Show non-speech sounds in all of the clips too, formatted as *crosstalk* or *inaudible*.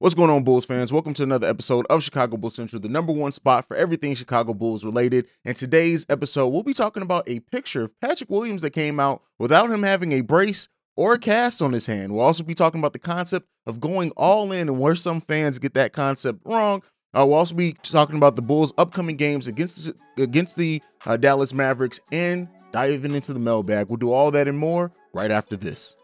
What's going on, Bulls fans? Welcome to another episode of Chicago Bulls Central, the number one spot for everything Chicago Bulls related. And today's episode, we'll be talking about a picture of Patrick Williams that came out without him having a brace or a cast on his hand. We'll also be talking about the concept of going all in and where some fans get that concept wrong. Uh, we'll also be talking about the Bulls' upcoming games against against the uh, Dallas Mavericks and diving into the mailbag. We'll do all that and more right after this.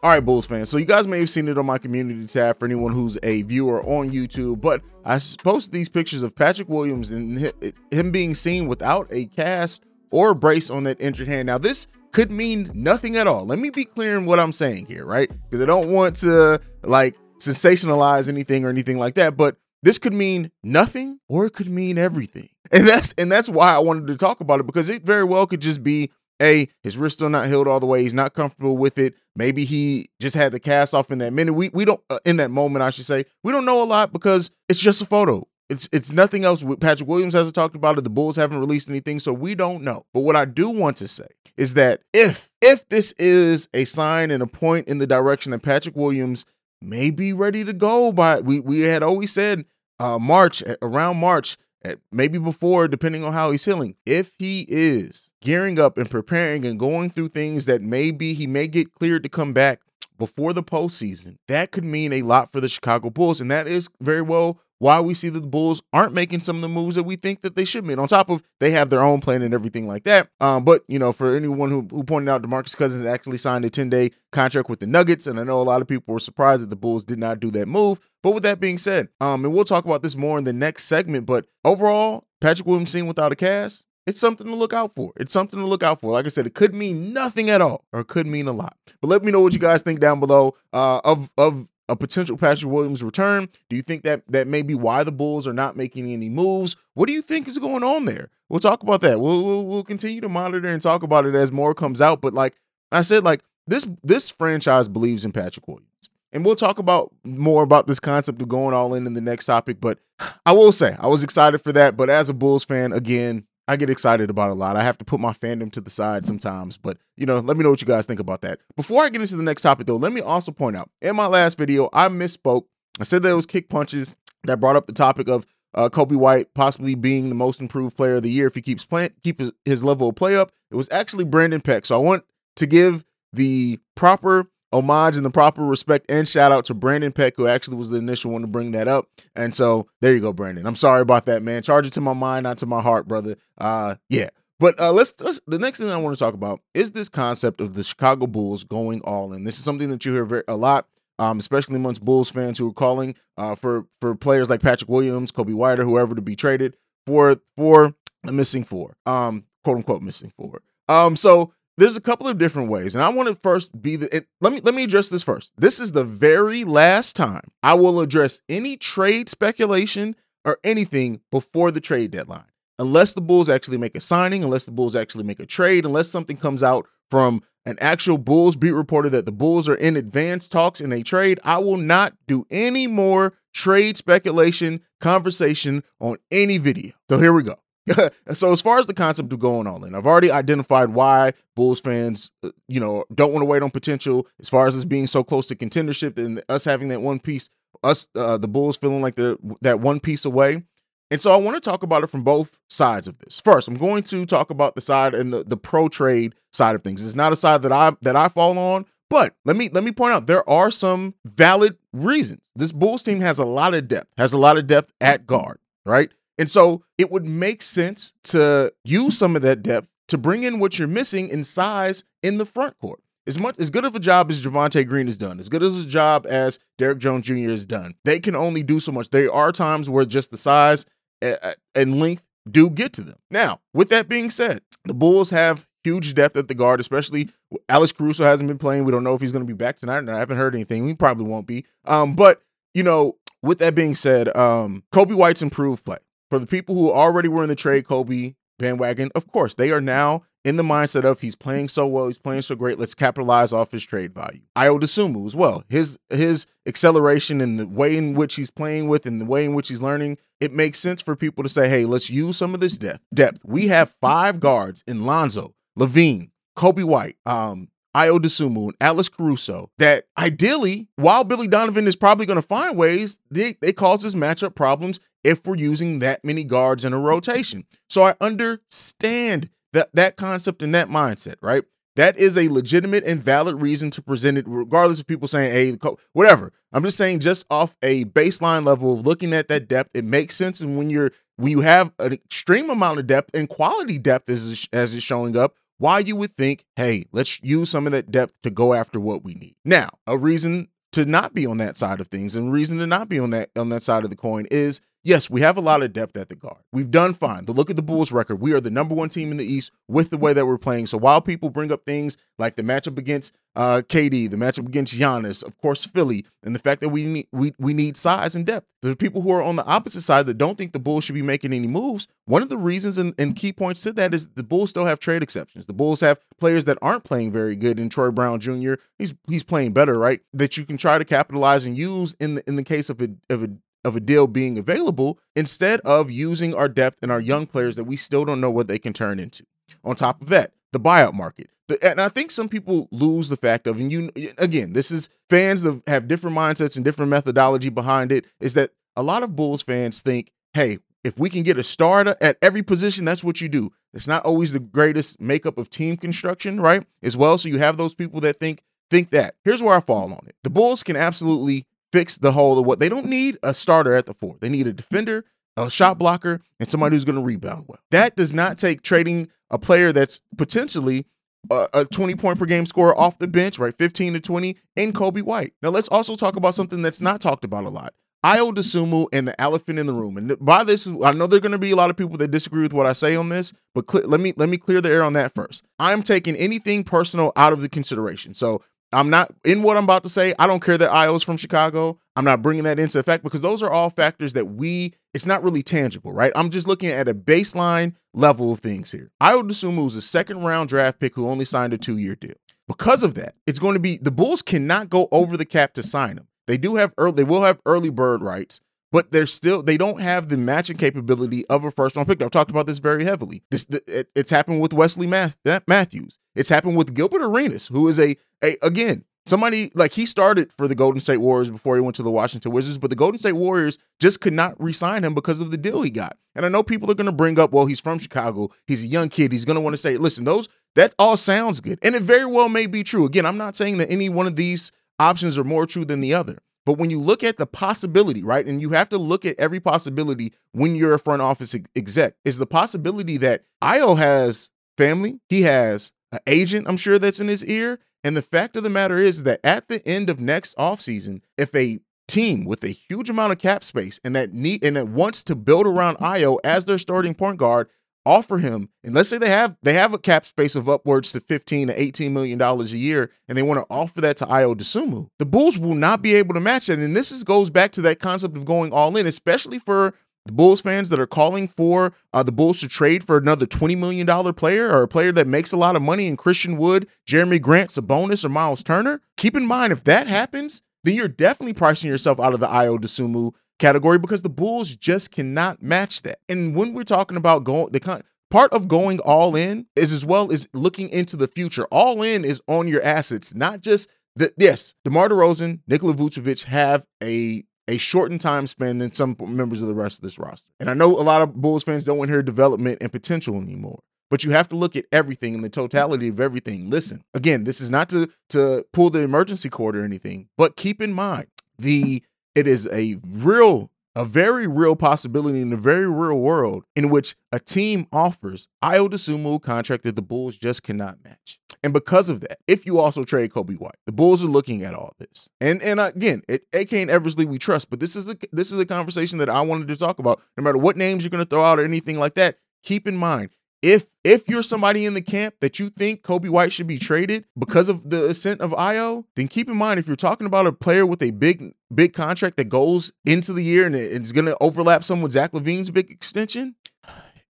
All right, Bulls fans. So you guys may have seen it on my community tab for anyone who's a viewer on YouTube, but I posted these pictures of Patrick Williams and him being seen without a cast or a brace on that injured hand. Now, this could mean nothing at all. Let me be clear in what I'm saying here, right? Because I don't want to like sensationalize anything or anything like that, but this could mean nothing or it could mean everything. And that's and that's why I wanted to talk about it because it very well could just be a, his wrist still not healed all the way. He's not comfortable with it. Maybe he just had the cast off in that minute. We we don't uh, in that moment, I should say. We don't know a lot because it's just a photo. It's it's nothing else. Patrick Williams hasn't talked about it. The Bulls haven't released anything, so we don't know. But what I do want to say is that if if this is a sign and a point in the direction that Patrick Williams may be ready to go by, we we had always said uh, March around March Eh, maybe before, depending on how he's healing. If he is gearing up and preparing and going through things that maybe he may get cleared to come back before the postseason, that could mean a lot for the Chicago Bulls. And that is very well why we see that the Bulls aren't making some of the moves that we think that they should make. On top of they have their own plan and everything like that. Um, but you know, for anyone who, who pointed out DeMarcus Cousins actually signed a 10-day contract with the Nuggets, and I know a lot of people were surprised that the Bulls did not do that move. But with that being said, um, and we'll talk about this more in the next segment, but overall, Patrick Williams seen without a cast, it's something to look out for. It's something to look out for. Like I said, it could mean nothing at all, or it could mean a lot. But let me know what you guys think down below uh, of of a potential Patrick Williams return? Do you think that that may be why the Bulls are not making any moves? What do you think is going on there? We'll talk about that. We'll we'll, we'll continue to monitor and talk about it as more comes out. But like I said, like this this franchise believes in Patrick Williams. And we'll talk about more about this concept of going all in in the next topic. But I will say I was excited for that. But as a Bulls fan, again, I get excited about a lot. I have to put my fandom to the side sometimes, but you know, let me know what you guys think about that. Before I get into the next topic though, let me also point out in my last video, I misspoke. I said that it was kick punches that brought up the topic of uh, Coby White possibly being the most improved player of the year if he keeps playing, keep his, his level of play up. It was actually Brandon Peck. So I want to give the proper homage and the proper respect and shout out to Brandon Peck, who actually was the initial one to bring that up. And so there you go, Brandon. I'm sorry about that, man. Charge it to my mind, not to my heart, brother. Uh, yeah. But uh, let's, let's the next thing I want to talk about is this concept of the Chicago Bulls going all in. This is something that you hear very, a lot, um, especially amongst Bulls fans who are calling uh, for for players like Patrick Williams, Coby White, or whoever to be traded for for the missing four, um, quote unquote missing four. Um, so there's a couple of different ways and i want to first be the it, let me let me address this first. This is the very last time i will address any trade speculation or anything before the trade deadline unless the bulls actually make a signing unless the bulls actually make a trade unless something comes out from an actual bulls beat reporter that the bulls are in advanced talks in a trade. I will not do any more trade speculation conversation on any video. So here we go *laughs* so as far as the concept of going all in, I've already identified why Bulls fans, uh, you know, don't want to wait on potential. As far as us being so close to contendership and us having that one piece, us uh, the Bulls feeling like they're that one piece away. And so I want to talk about it from both sides of this. First, I'm going to talk about the side and the, the pro trade side of things. It's not a side that I that I fall on, but let me let me point out there are some valid reasons. This Bulls team has a lot of depth, has a lot of depth at guard, right? And so it would make sense to use some of that depth to bring in what you're missing in size in the front court. As much as good of a job as Javonte Green has done, as good as a job as Derrick Jones Jr. has done, they can only do so much. There are times where just the size and length do get to them. Now, with that being said, the Bulls have huge depth at the guard, especially Alex Caruso hasn't been playing. We don't know if he's going to be back tonight. I haven't heard anything. He probably won't be. Um, but you know, with that being said, um, Coby White's improved play for the people who already were in the trade Coby bandwagon, of course, they are now in the mindset of he's playing so well, he's playing so great. Let's capitalize off his trade value. Ayo Dosunmu as well. His his acceleration and the way in which he's playing with and the way in which he's learning, it makes sense for people to say, hey, let's use some of this depth. Depth. We have five guards in Lonzo, LaVine, Coby White, um, Ayo Dosunmu, and Alex Caruso that ideally, while Billy Donovan is probably going to find ways, they, they cause us matchup problems if we're using that many guards in a rotation. So I understand that that concept and that mindset, right? That is a legitimate and valid reason to present it, regardless of people saying, hey, whatever. I'm just saying, just off a baseline level of looking at that depth, it makes sense. And when you're when you have an extreme amount of depth and quality depth as as is showing up, why you would think, hey, let's use some of that depth to go after what we need. Now, a reason to not be on that side of things and reason to not be on that on that side of the coin is yes, we have a lot of depth at the guard. We've done fine. The look at the Bulls record, we are the number one team in the East with the way that we're playing. So while people bring up things like the matchup against uh, KD, the matchup against Giannis, of course Philly, and the fact that we need we we need size and depth. The people who are on the opposite side that don't think the Bulls should be making any moves, one of the reasons and, and key points to that is the Bulls still have trade exceptions. The Bulls have players that aren't playing very good. In Troy Brown Jr., he's he's playing better, right? That you can try to capitalize and use in the in the case of a of a of a deal being available instead of using our depth and our young players that we still don't know what they can turn into. On top of that, the buyout market. And I think some people lose the fact of, and you again, this is fans of have different mindsets and different methodology behind it. Is that a lot of Bulls fans think, hey, if we can get a starter at every position, that's what you do. It's not always the greatest makeup of team construction, right? As well. So you have those people that think think that. Here's where I fall on it. The Bulls can absolutely fix the whole of what they don't need a starter at the four. They need a defender, a shot blocker, and somebody who's going to rebound well. That does not take trading a player that's potentially a, a 20 point per game scorer off the bench, right? 15 to 20 in Coby White. Now let's also talk about something that's not talked about a lot. Ayo Dosunmu and the elephant in the room. And by this, I know there are going to be a lot of people that disagree with what I say on this, but cl- let me let me clear the air on that first. I'm taking anything personal out of the consideration. So I'm not in what I'm about to say. I don't care that Ayo's from Chicago. I'm not bringing that into effect because those are all factors that we, it's not really tangible, right? I'm just looking at a baseline level of things here. Ayo Dosunmu is a second round draft pick who only signed a two year deal. Because of that, it's going to be the Bulls cannot go over the cap to sign him. They do have early, they will have early bird rights, but they're still they don't have the matching capability of a first round pick. I've talked about this very heavily. This it, it's happened with Wesley Matthews. It's happened with Gilbert Arenas, who is a a again somebody like he started for the Golden State Warriors before he went to the Washington Wizards, but the Golden State Warriors just could not re-sign him because of the deal he got. And I know people are going to bring up, well, he's from Chicago, he's a young kid, he's going to want to say, listen, those that all sounds good, and it very well may be true. Again, I'm not saying that any one of these options are more true than the other. But when you look at the possibility, right, and you have to look at every possibility when you're a front office exec, is the possibility that Ayo has family, he has an agent, I'm sure that's in his ear. And the fact of the matter is that at the end of next offseason, if a team with a huge amount of cap space and that need and that wants to build around Ayo as their starting point guard, offer him, and let's say they have they have a cap space of upwards to 15 to 18 million dollars a year, and they want to offer that to Ayo Dosunmu, the Bulls will not be able to match that. And this is, goes back to that concept of going all in, especially for the Bulls fans that are calling for uh, the Bulls to trade for another $20 million player or a player that makes a lot of money in Christian Wood, Jerami Grant, Sabonis, or Miles Turner. Keep in mind, if that happens, then you're definitely pricing yourself out of the Ayo Dosunmu category because the Bulls just cannot match that. And when we're talking about going the con- part of going all in is as well as looking into the future. All in is on your assets, not just the yes, DeMar DeRozan, Nikola Vucevic have a a shortened time span than some members of the rest of this roster. And I know a lot of Bulls fans don't want to hear development and potential anymore. But you have to look at everything and the totality of everything. Listen, again, this is not to to pull the emergency cord or anything, but keep in mind the it is a real, a very real possibility in a very real world in which a team offers Ayo Dosunmu contract that the Bulls just cannot match. And because of that, if you also trade Coby White, the Bulls are looking at all this. And and again, it, AK and Eversley we trust, but this is a this is a conversation that I wanted to talk about. No matter what names you're going to throw out or anything like that, keep in mind if if you're somebody in the camp that you think Coby White should be traded because of the ascent of Ayo, then keep in mind if you're talking about a player with a big big contract that goes into the year and it's going to overlap some with Zach LaVine's big extension,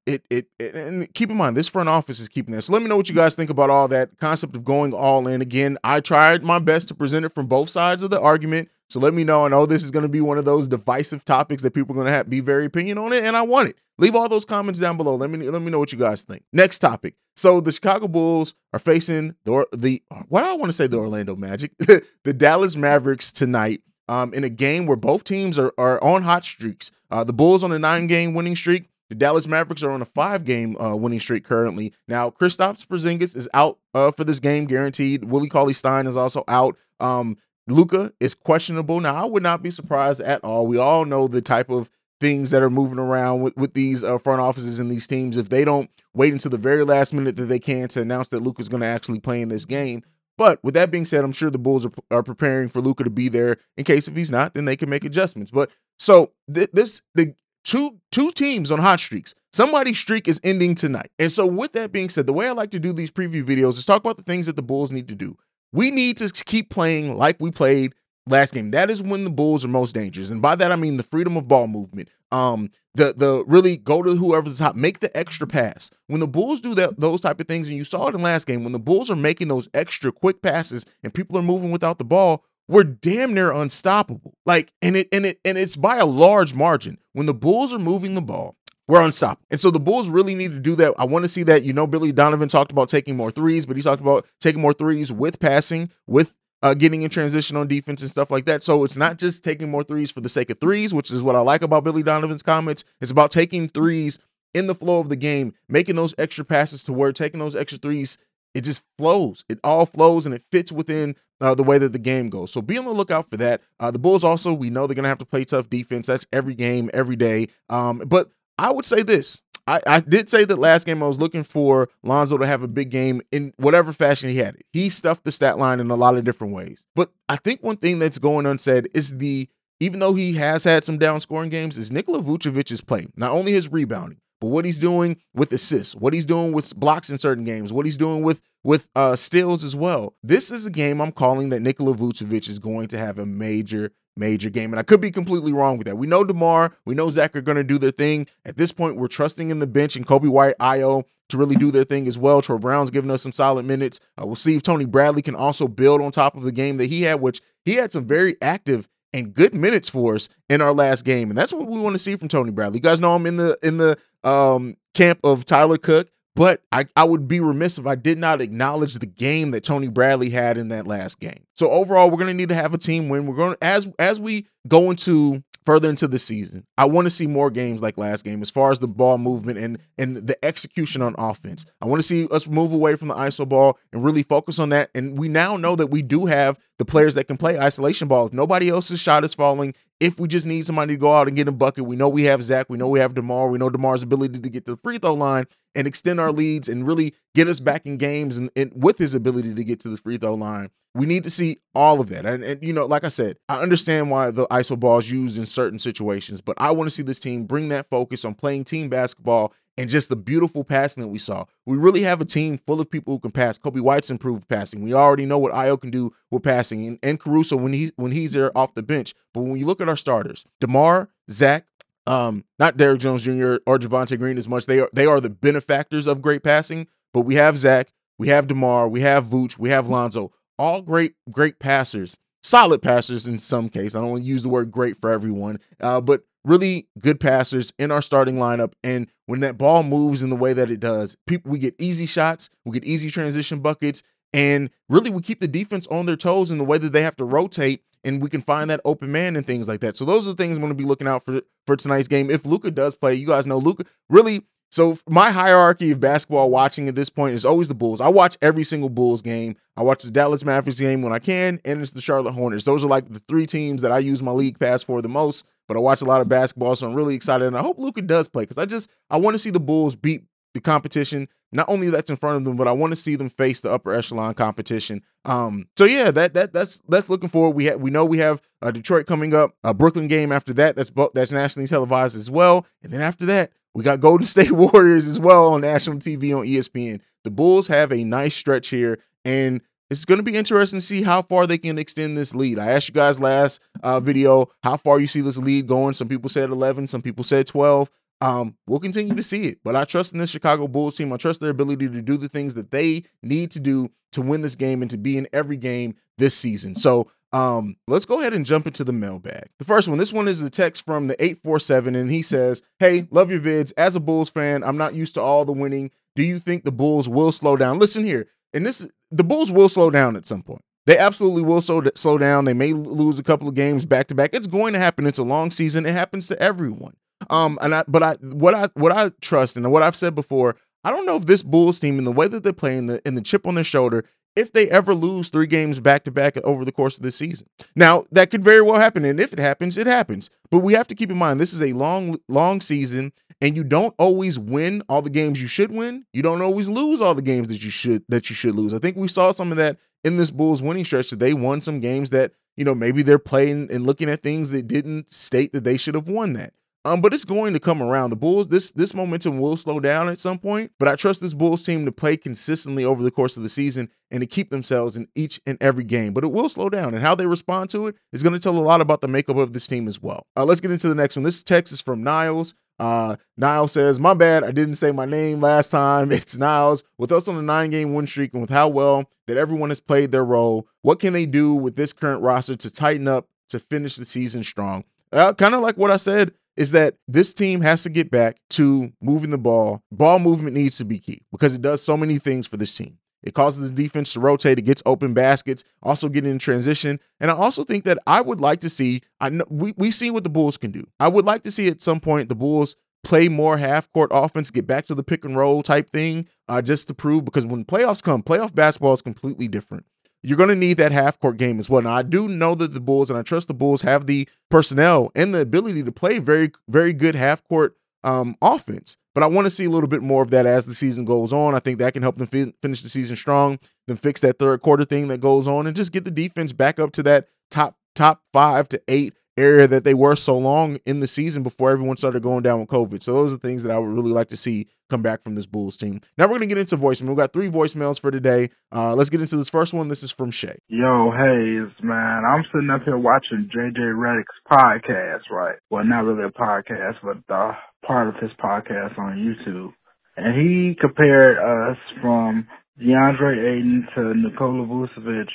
it, it, it and keep in mind this front office is keeping that. So let me know what you guys think about all that concept of going all in. Again, I tried my best to present it from both sides of the argument. So let me know. I know this is going to be one of those divisive topics that people are going to have be very opinion on it, and I want it. Leave all those comments down below. Let me let me know what you guys think. Next topic. So the Chicago Bulls are facing the the what do I want to say the Orlando Magic, *laughs* the Dallas Mavericks tonight. Um, in a game where both teams are, are on hot streaks. Uh, the Bulls on a nine game winning streak. The Dallas Mavericks are on a five game uh, winning streak currently. Now, Kristaps Porzingis is out uh, for this game, guaranteed. Willie Cauley Stein is also out. Um, Luka is questionable. Now, I would not be surprised at all. We all know the type of things that are moving around with, with these uh, front offices and these teams. If they don't wait until the very last minute that they can to announce that Luka's going to actually play in this game. But with that being said, I'm sure the Bulls are, are preparing for Luka to be there in case if he's not, then they can make adjustments. But so th- this the two two teams on hot streaks. Somebody's streak is ending tonight. And so with that being said, the way I like to do these preview videos is talk about the things that the Bulls need to do. We need to keep playing like we played last game. That is when the Bulls are most dangerous. And by that I mean the freedom of ball movement. Um the the really go to whoever's top, make the extra pass. When the Bulls do that those type of things, and you saw it in last game, when the Bulls are making those extra quick passes and people are moving without the ball, we're damn near unstoppable. Like, and it and it and it's by a large margin. When the Bulls are moving the ball, we're unstoppable. And so the Bulls really need to do that. I want to see that. You know, Billy Donovan talked about taking more threes, but he talked about taking more threes with passing, with uh, getting in transition on defense and stuff like that. So it's not just taking more threes for the sake of threes, which is what I like about Billy Donovan's comments. It's about taking threes in the flow of the game, making those extra passes to where taking those extra threes, it just flows. It all flows and it fits within uh, the way that the game goes. So be on the lookout for that. Uh, the Bulls also, we know they're going to have to play tough defense. That's every game, every day. Um, but I would say this I, I did say that last game I was looking for Lonzo to have a big game in whatever fashion he had it. He stuffed the stat line in a lot of different ways. But I think one thing that's going unsaid is the even though he has had some down scoring games, is Nikola Vucevic's play. Not only his rebounding, but what he's doing with assists, what he's doing with blocks in certain games, what he's doing with with uh steals as well. This is a game I'm calling that Nikola Vucevic is going to have a major major game. And I could be completely wrong with that. We know DeMar, we know Zach are going to do their thing. At this point, we're trusting in the bench and Coby White, Ayo, to really do their thing as well. Troy Brown's giving us some solid minutes. Uh, we'll see if Tony Bradley can also build on top of the game that he had, which he had some very active and good minutes for us in our last game. And that's what we want to see from Tony Bradley. You guys know I'm in the in the um camp of Tyler Cook. But I, I would be remiss if I did not acknowledge the game that Tony Bradley had in that last game. So overall, we're to need to have a team win. We're going to, as as we go into further into the season. I want to see more games like last game as far as the ball movement and and the execution on offense. I want to see us move away from the iso ball and really focus on that. And we now know that we do have the players that can play isolation ball. If nobody else's shot is falling, if we just need somebody to go out and get a bucket, we know we have Zach, we know we have DeMar, we know DeMar's ability to get to the free throw line and extend our leads and really get us back in games and, and with his ability to get to the free throw line. We need to see all of that. And, and, you know, like I said, I understand why the ISO ball is used in certain situations, but I want to see this team bring that focus on playing team basketball and just the beautiful passing that we saw. We really have a team full of people who can pass. Coby White's improved passing. We already know what Ayo can do with passing, and, and Caruso when he when he's there off the bench. But when you look at our starters, Demar, Zach, um, not Derrick Jones Jr. or Javonte Green as much. They are they are the benefactors of great passing. But we have Zach, we have Demar, we have Vooch, we have Lonzo all great, great passers, solid passers in some case. I don't want to use the word great for everyone, uh, but really good passers in our starting lineup. And when that ball moves in the way that it does, people we get easy shots, we get easy transition buckets, and really we keep the defense on their toes in the way that they have to rotate and we can find that open man and things like that. So those are the things I'm going to be looking out for for tonight's game. If Luka does play, you guys know Luka really so my hierarchy of basketball watching at this point is always the Bulls. I watch every single Bulls game. I watch the Dallas Mavericks game when I can, and it's the Charlotte Hornets. Those are like the three teams that I use my league pass for the most. But I watch a lot of basketball, so I'm really excited, and I hope Luka does play because I just I want to see the Bulls beat the competition. Not only that's in front of them, but I want to see them face the upper echelon competition. Um, so yeah, that that that's that's looking forward. We have we know we have a Detroit coming up, a Brooklyn game after that. That's that's nationally televised as well, and then after that we got Golden *laughs* State Warriors as well on national TV on ESPN. The Bulls have a nice stretch here, and it's going to be interesting to see how far they can extend this lead. I asked you guys last uh, video how far you see this lead going. Some people said 11, some people said 12. um, we'll continue to see it. But I trust in this Chicago Bulls team. I trust their ability to do the things that they need to do to win this game and to be in every game this season. So um, let's go ahead and jump into the mailbag. The first one, this one is a text from the 847, and he says, Hey, love your vids. As a Bulls fan, I'm not used to all the winning. Do you think the Bulls will slow down? Listen here, and this the Bulls will slow down at some point. They absolutely will slow, slow down. They may lose a couple of games back to back. It's going to happen. It's a long season. It happens to everyone. Um, and I, but I, what I, what I trust and what I've said before, I don't know if this Bulls team and the way that they're playing, the and the chip on their shoulder, if they ever lose three games back to back over the course of the season. Now, that could very well happen. And if it happens, it happens. But we have to keep in mind this is a long, long season, and you don't always win all the games you should win. You don't always lose all the games that you should that you should lose. I think we saw some of that in this Bulls winning stretch that they won some games that, you know, maybe they're playing and looking at things that didn't state that they should have won that. Um, but it's going to come around. The Bulls, this this momentum will slow down at some point, but I trust this Bulls team to play consistently over the course of the season and to keep themselves in each and every game. But it will slow down, and how they respond to it is going to tell a lot about the makeup of this team as well. Uh, let's get into the next one. This text is from Niles. Uh, Niles says, My bad, I didn't say my name last time. *laughs* It's Niles. With us on a nine game win streak and with how well that everyone has played their role, what can they do with this current roster to tighten up to finish the season strong? Uh, kind of like what I said is that this team has to get back to moving the ball. Ball movement needs to be key because it does so many things for this team. It causes the defense to rotate. It gets open baskets, also getting in transition. And I also think that I would like to see, I know we, we've seen what the Bulls can do. I would like to see at some point the Bulls play more half court offense, get back to the pick and roll type thing, uh, just to prove because when playoffs come, playoff basketball is completely different you're going to need that half court game as well. Now, I do know that the Bulls, and I trust the Bulls, have the personnel and the ability to play very, very good half court um, offense. But I want to see a little bit more of that as the season goes on. I think that can help them fi- finish the season strong, then fix that third quarter thing that goes on, and just get the defense back up to that top top five to eight area that they were so long in the season before everyone started going down with COVID. So those are things that I would really like to see come back from this Bulls team. Now we're gonna get into voicemail. We've got three voicemails for today. Uh, let's get into this first one. This is from Shay. Yo, Haize, man. I'm sitting up here watching JJ Redick's podcast, right? Well, not really a podcast, but uh, part of his podcast on YouTube. And he compared us from DeAndre Ayton to Nikola Vucevic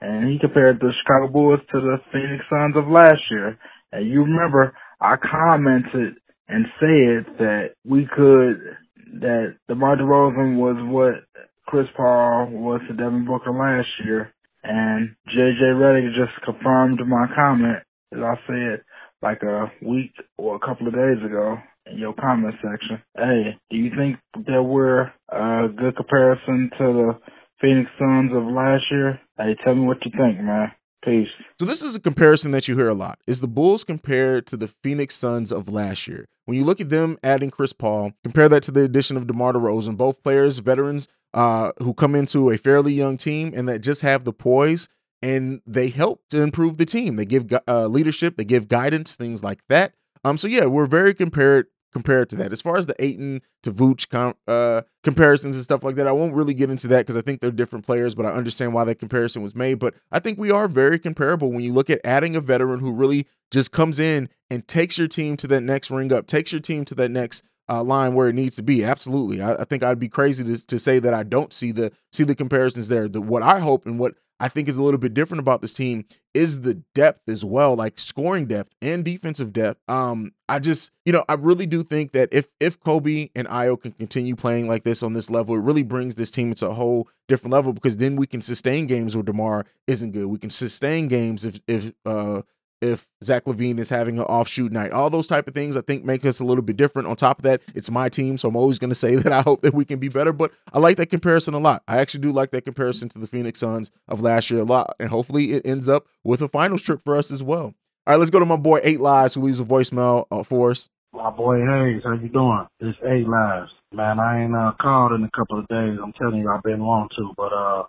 and he compared the Chicago Bulls to the Phoenix Suns of last year. And you remember I commented and said that we could that DeMar DeRozan was what Chris Paul was to Devin Booker last year, and JJ Redick just confirmed my comment that I said like a week or a couple of days ago in your comment section. Hey, do you think that we're a good comparison to the Phoenix Suns of last year. Hey, tell me what you think, man. Peace. So this is a comparison that you hear a lot. Is the Bulls compared to the Phoenix Suns of last year? When you look at them adding Chris Paul, compare that to the addition of DeMar DeRozan, both players, veterans, uh, who come into a fairly young team and that just have the poise and they help to improve the team. They give uh, leadership, they give guidance, things like that. Um, so yeah, we're very compared compared to that. As far as the Ayton to Vooch com- uh, comparisons and stuff like that, I won't really get into that because I think they're different players, but I understand why that comparison was made. But I think we are very comparable when you look at adding a veteran who really just comes in and takes your team to that next ring up, takes your team to that next uh, line where it needs to be. Absolutely, I, I, think I'd be crazy to, to say that I don't see the see the comparisons there. The what I hope and what I think is a little bit different about this team is the depth as well, like scoring depth and defensive depth. Um, I just, you know, I really do think that if if Coby and Ayo can continue playing like this on this level, it really brings this team into a whole different level because then we can sustain games where DeMar isn't good. We can sustain games if if uh if Zach LaVine is having an offshoot night. All those type of things I think make us a little bit different. On top of that, it's my team, so I'm always going to say *laughs* that I hope that we can be better. But I like that comparison a lot. I actually do like that comparison to the Phoenix Suns of last year a lot, and hopefully it ends up with a finals trip for us as well. All right, let's go to my boy Eight Lives who leaves a voicemail uh, for us. My boy Haize, how you doing? It's Eight Lives. Man, I ain't uh, called in a couple of days. I'm telling you, I've been wanting to, but uh,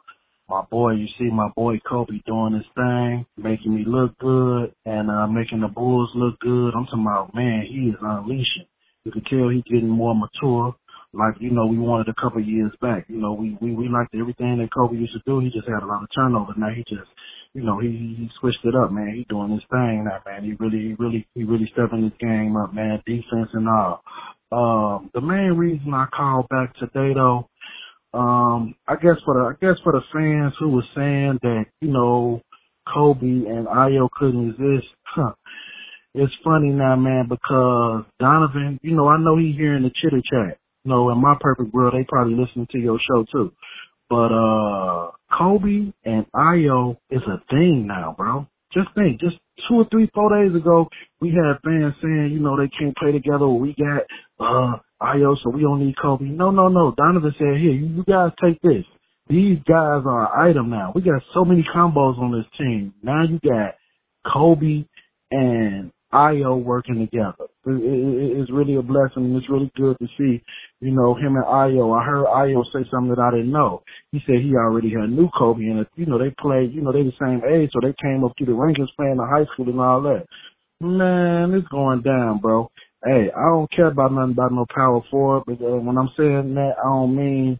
my boy, you see my boy Coby doing his thing, making me look good and uh making the Bulls look good. I'm talking about man, he is unleashing. You can tell he's getting more mature. Like, you know, we wanted a couple years back. You know, we, we, we liked everything that Coby used to do. He just had a lot of turnover. Now he just you know, he he switched it up, man. He doing his thing now, man. He really, he really, he really stepping his game up, man. Defense and all. Um, the main reason I called back today though, um, I guess for the I guess for the fans who were saying that you know Coby and Ayo couldn't exist. Huh. It's funny now, man, because Donovan, you know, I know he hearing the chitter chat. You know, in my perfect world, they probably listening to your show too. But uh Coby and Ayo is a thing now, bro. Just think, just two or three, four days ago, we had fans saying, you know, they can't play together. We got uh Ayo, so we don't need Coby. No, no, no. Donovan said, here, you, guys take this. These guys are an item now. We got so many combos on this team. Now you got Coby and Ayo working together. It, it, it's really a blessing. It's really good to see, you know, him and Ayo. I heard Ayo say something that I didn't know. He said he already had knew Coby, and you know they played. You know they the same age, so they came up through the rankings playing in high school and all that. Man, it's going down, bro. Hey, I don't care about nothing about no power forward, but uh, when I'm saying that, I don't mean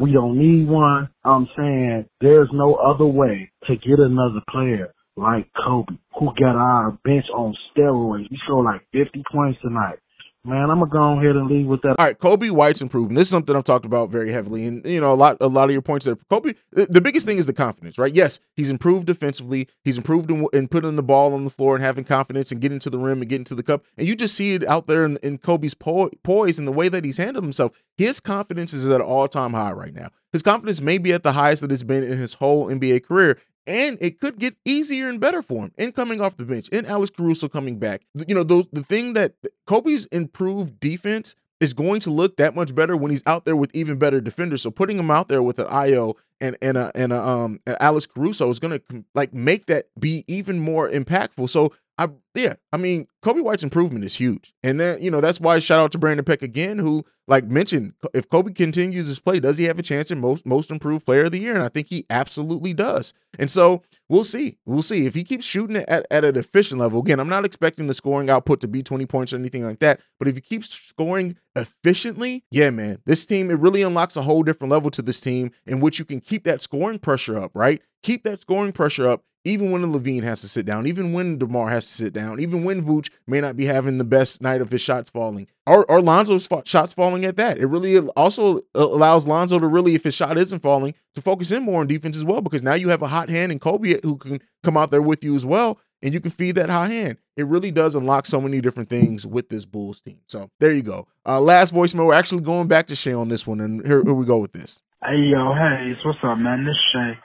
we don't need one. I'm saying there's no other way to get another player like Coby, who got our bench on steroids. He scored like 50 points tonight. Man, I'm gonna go ahead and leave with that. All right, Coby White's improvement. This is something I've talked about very heavily, and you know a lot, a lot of your points there. Coby, the biggest thing is the confidence, right? Yes, he's improved defensively. He's improved in, in putting the ball on the floor and having confidence and getting to the rim and getting to the cup. And you just see it out there in, in Coby's po- poise and the way that he's handled himself. His confidence is at an all time high right now. His confidence may be at the highest that it's been in his whole NBA career, and it could get easier and better for him in coming off the bench and Alex Caruso coming back. You know, those the thing that Coby's improved defense is going to look that much better when he's out there with even better defenders. So putting him out there with an Ayo and and a, and a, um Alex Caruso is going to like make that be even more impactful. So I yeah, I mean Coby White's improvement is huge, and then you know that's why shout out to Brandon Peck again, who like mentioned if Coby continues his play, does he have a chance in most most improved player of the year? And I think he absolutely does. And so we'll see, we'll see if he keeps shooting it at, at an efficient level. Again, I'm not expecting the scoring output to be 20 points or anything like that, but if he keeps scoring efficiently, yeah, man, this team it really unlocks a whole different level to this team in which you can keep that scoring pressure up, right? Keep that scoring pressure up even when LaVine has to sit down, even when DeMar has to sit down, even when Vooch may not be having the best night of his shots falling, or, or Lonzo's shots falling at that. It really also allows Lonzo to really, if his shot isn't falling, to focus in more on defense as well, because now you have a hot hand and Coby who can come out there with you as well, and you can feed that hot hand. It really does unlock so many different things with this Bulls team. So there you go. Uh, last voicemail. We're actually going back to Shay on this one, and here, here we go with this. Hey yo, hey, what's up, man? This Shay.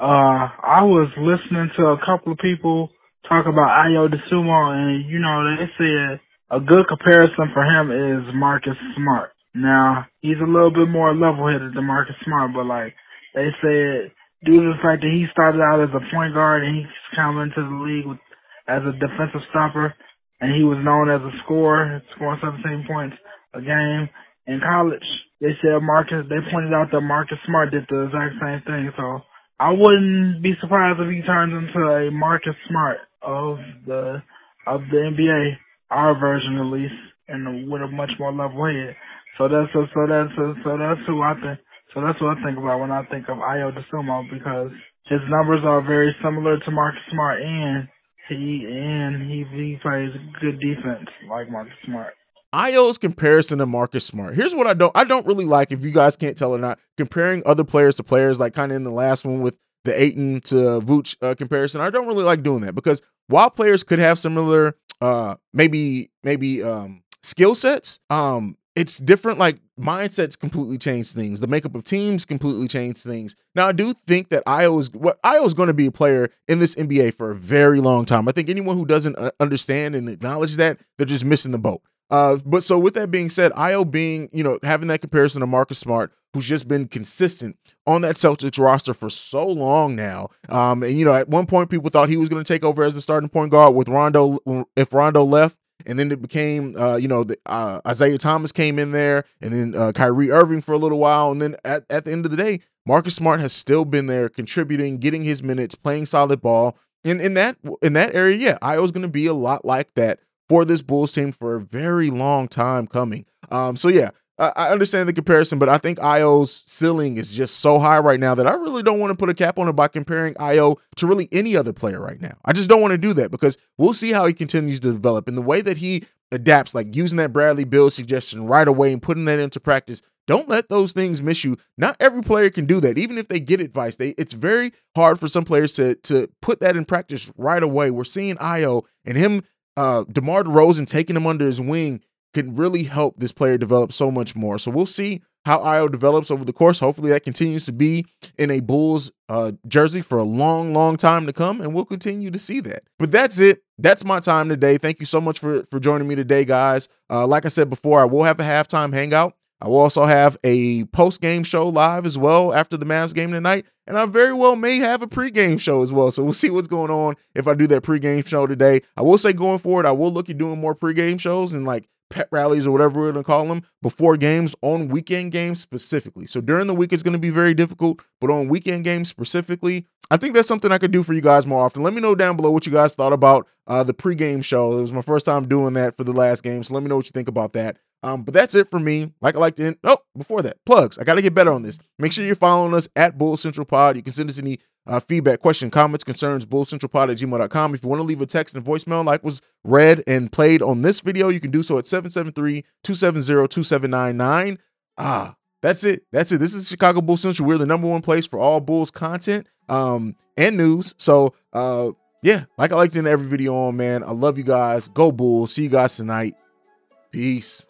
Uh, I was listening to a couple of people talk about Ayo Dosunmu, and you know they said a good comparison for him is Marcus Smart. Now he's a little bit more level-headed than Marcus Smart, but like they said, due to the fact that he started out as a point guard and he's come into the league with, as a defensive stopper, and he was known as a scorer, scoring 17 points a game in college. They said Marcus. They pointed out that Marcus Smart did the exact same thing. So I wouldn't be surprised if he turns into a Marcus Smart of the of the NBA, our version at least, and with a much more level head. So that's so, so that's so, so that's who I think. So that's what I think about when I think of Ayo Dosunmu because his numbers are very similar to Marcus Smart, and he and he he plays good defense like Marcus Smart. Ayo's comparison to Marcus Smart. Here's what I don't I don't really like if you guys can't tell or not comparing other players to players like kind of in the last one with the Ayton to Vooch uh, comparison. I don't really like doing that because while players could have similar uh maybe maybe um skill sets, um it's different like mindsets completely change things. The makeup of teams completely change things. Now I do think that Ayo is what Ayo is going to be a player in this NBA for a very long time. I think anyone who doesn't uh, understand and acknowledge that, they're just missing the boat. Uh, but so with that being said, Ayo being, you know, having that comparison to Marcus Smart, who's just been consistent on that Celtics roster for so long now. Um, and you know, at one point people thought he was going to take over as the starting point guard with Rondo if Rondo left. And then it became, uh, you know, the, uh, Isaiah Thomas came in there, and then uh, Kyrie Irving for a little while, and then at, at the end of the day, Marcus Smart has still been there, contributing, getting his minutes, playing solid ball. And in that in that area, yeah, Ayo's going to be a lot like that for this Bulls team for a very long time coming. Um, so yeah, I, I understand the comparison, but I think Ayo's ceiling is just so high right now that I really don't want to put a cap on it by comparing Ayo to really any other player right now. I just don't want to do that because we'll see how he continues to develop and the way that he adapts, like using that Bradley Beal suggestion right away and putting that into practice. Don't let those things miss you. Not every player can do that. Even if they get advice, they it's very hard for some players to to put that in practice right away. We're seeing Ayo and him, uh, DeMar DeRozan taking him under his wing can really help this player develop so much more. So we'll see how Ayo develops over the course. Hopefully that continues to be in a Bulls uh, jersey for a long, long time to come, and we'll continue to see that. But that's it. That's my time today. Thank you so much for for joining me today, guys. Uh, like I said before, I will have a halftime hangout. I will also have a post game show live as well after the Mavs game tonight. And I very well may have a pregame show as well. So we'll *laughs* see what's going on if I do that pregame show today. I will say going forward, I will look at doing more pregame shows and like pet rallies or whatever we're going to call them before games on weekend games specifically. So during the week, it's going to be very difficult, but on weekend games specifically, I think that's something I could do for you guys more often. Let me know down below what you guys thought about uh, the pregame show. It was my first time doing that for the last game. So let me know what you think about that. Um, but that's it for me. Like I like to end. Oh, before that, plugs. I got to get better on this. Make sure you're following us at Bull Central Pod. You can send us any uh, feedback, question, comments, concerns, bullcentralpod at gmail.com. If you want to leave a text and voicemail like was read and played on this video, you can do so at 773-270-2799. Ah, that's it. That's it. This is Chicago Bull Central. We're the number one place for all Bulls content um, and news. So, uh, yeah, like I like to end every video on, man. I love you guys. Go Bulls. See you guys tonight. Peace.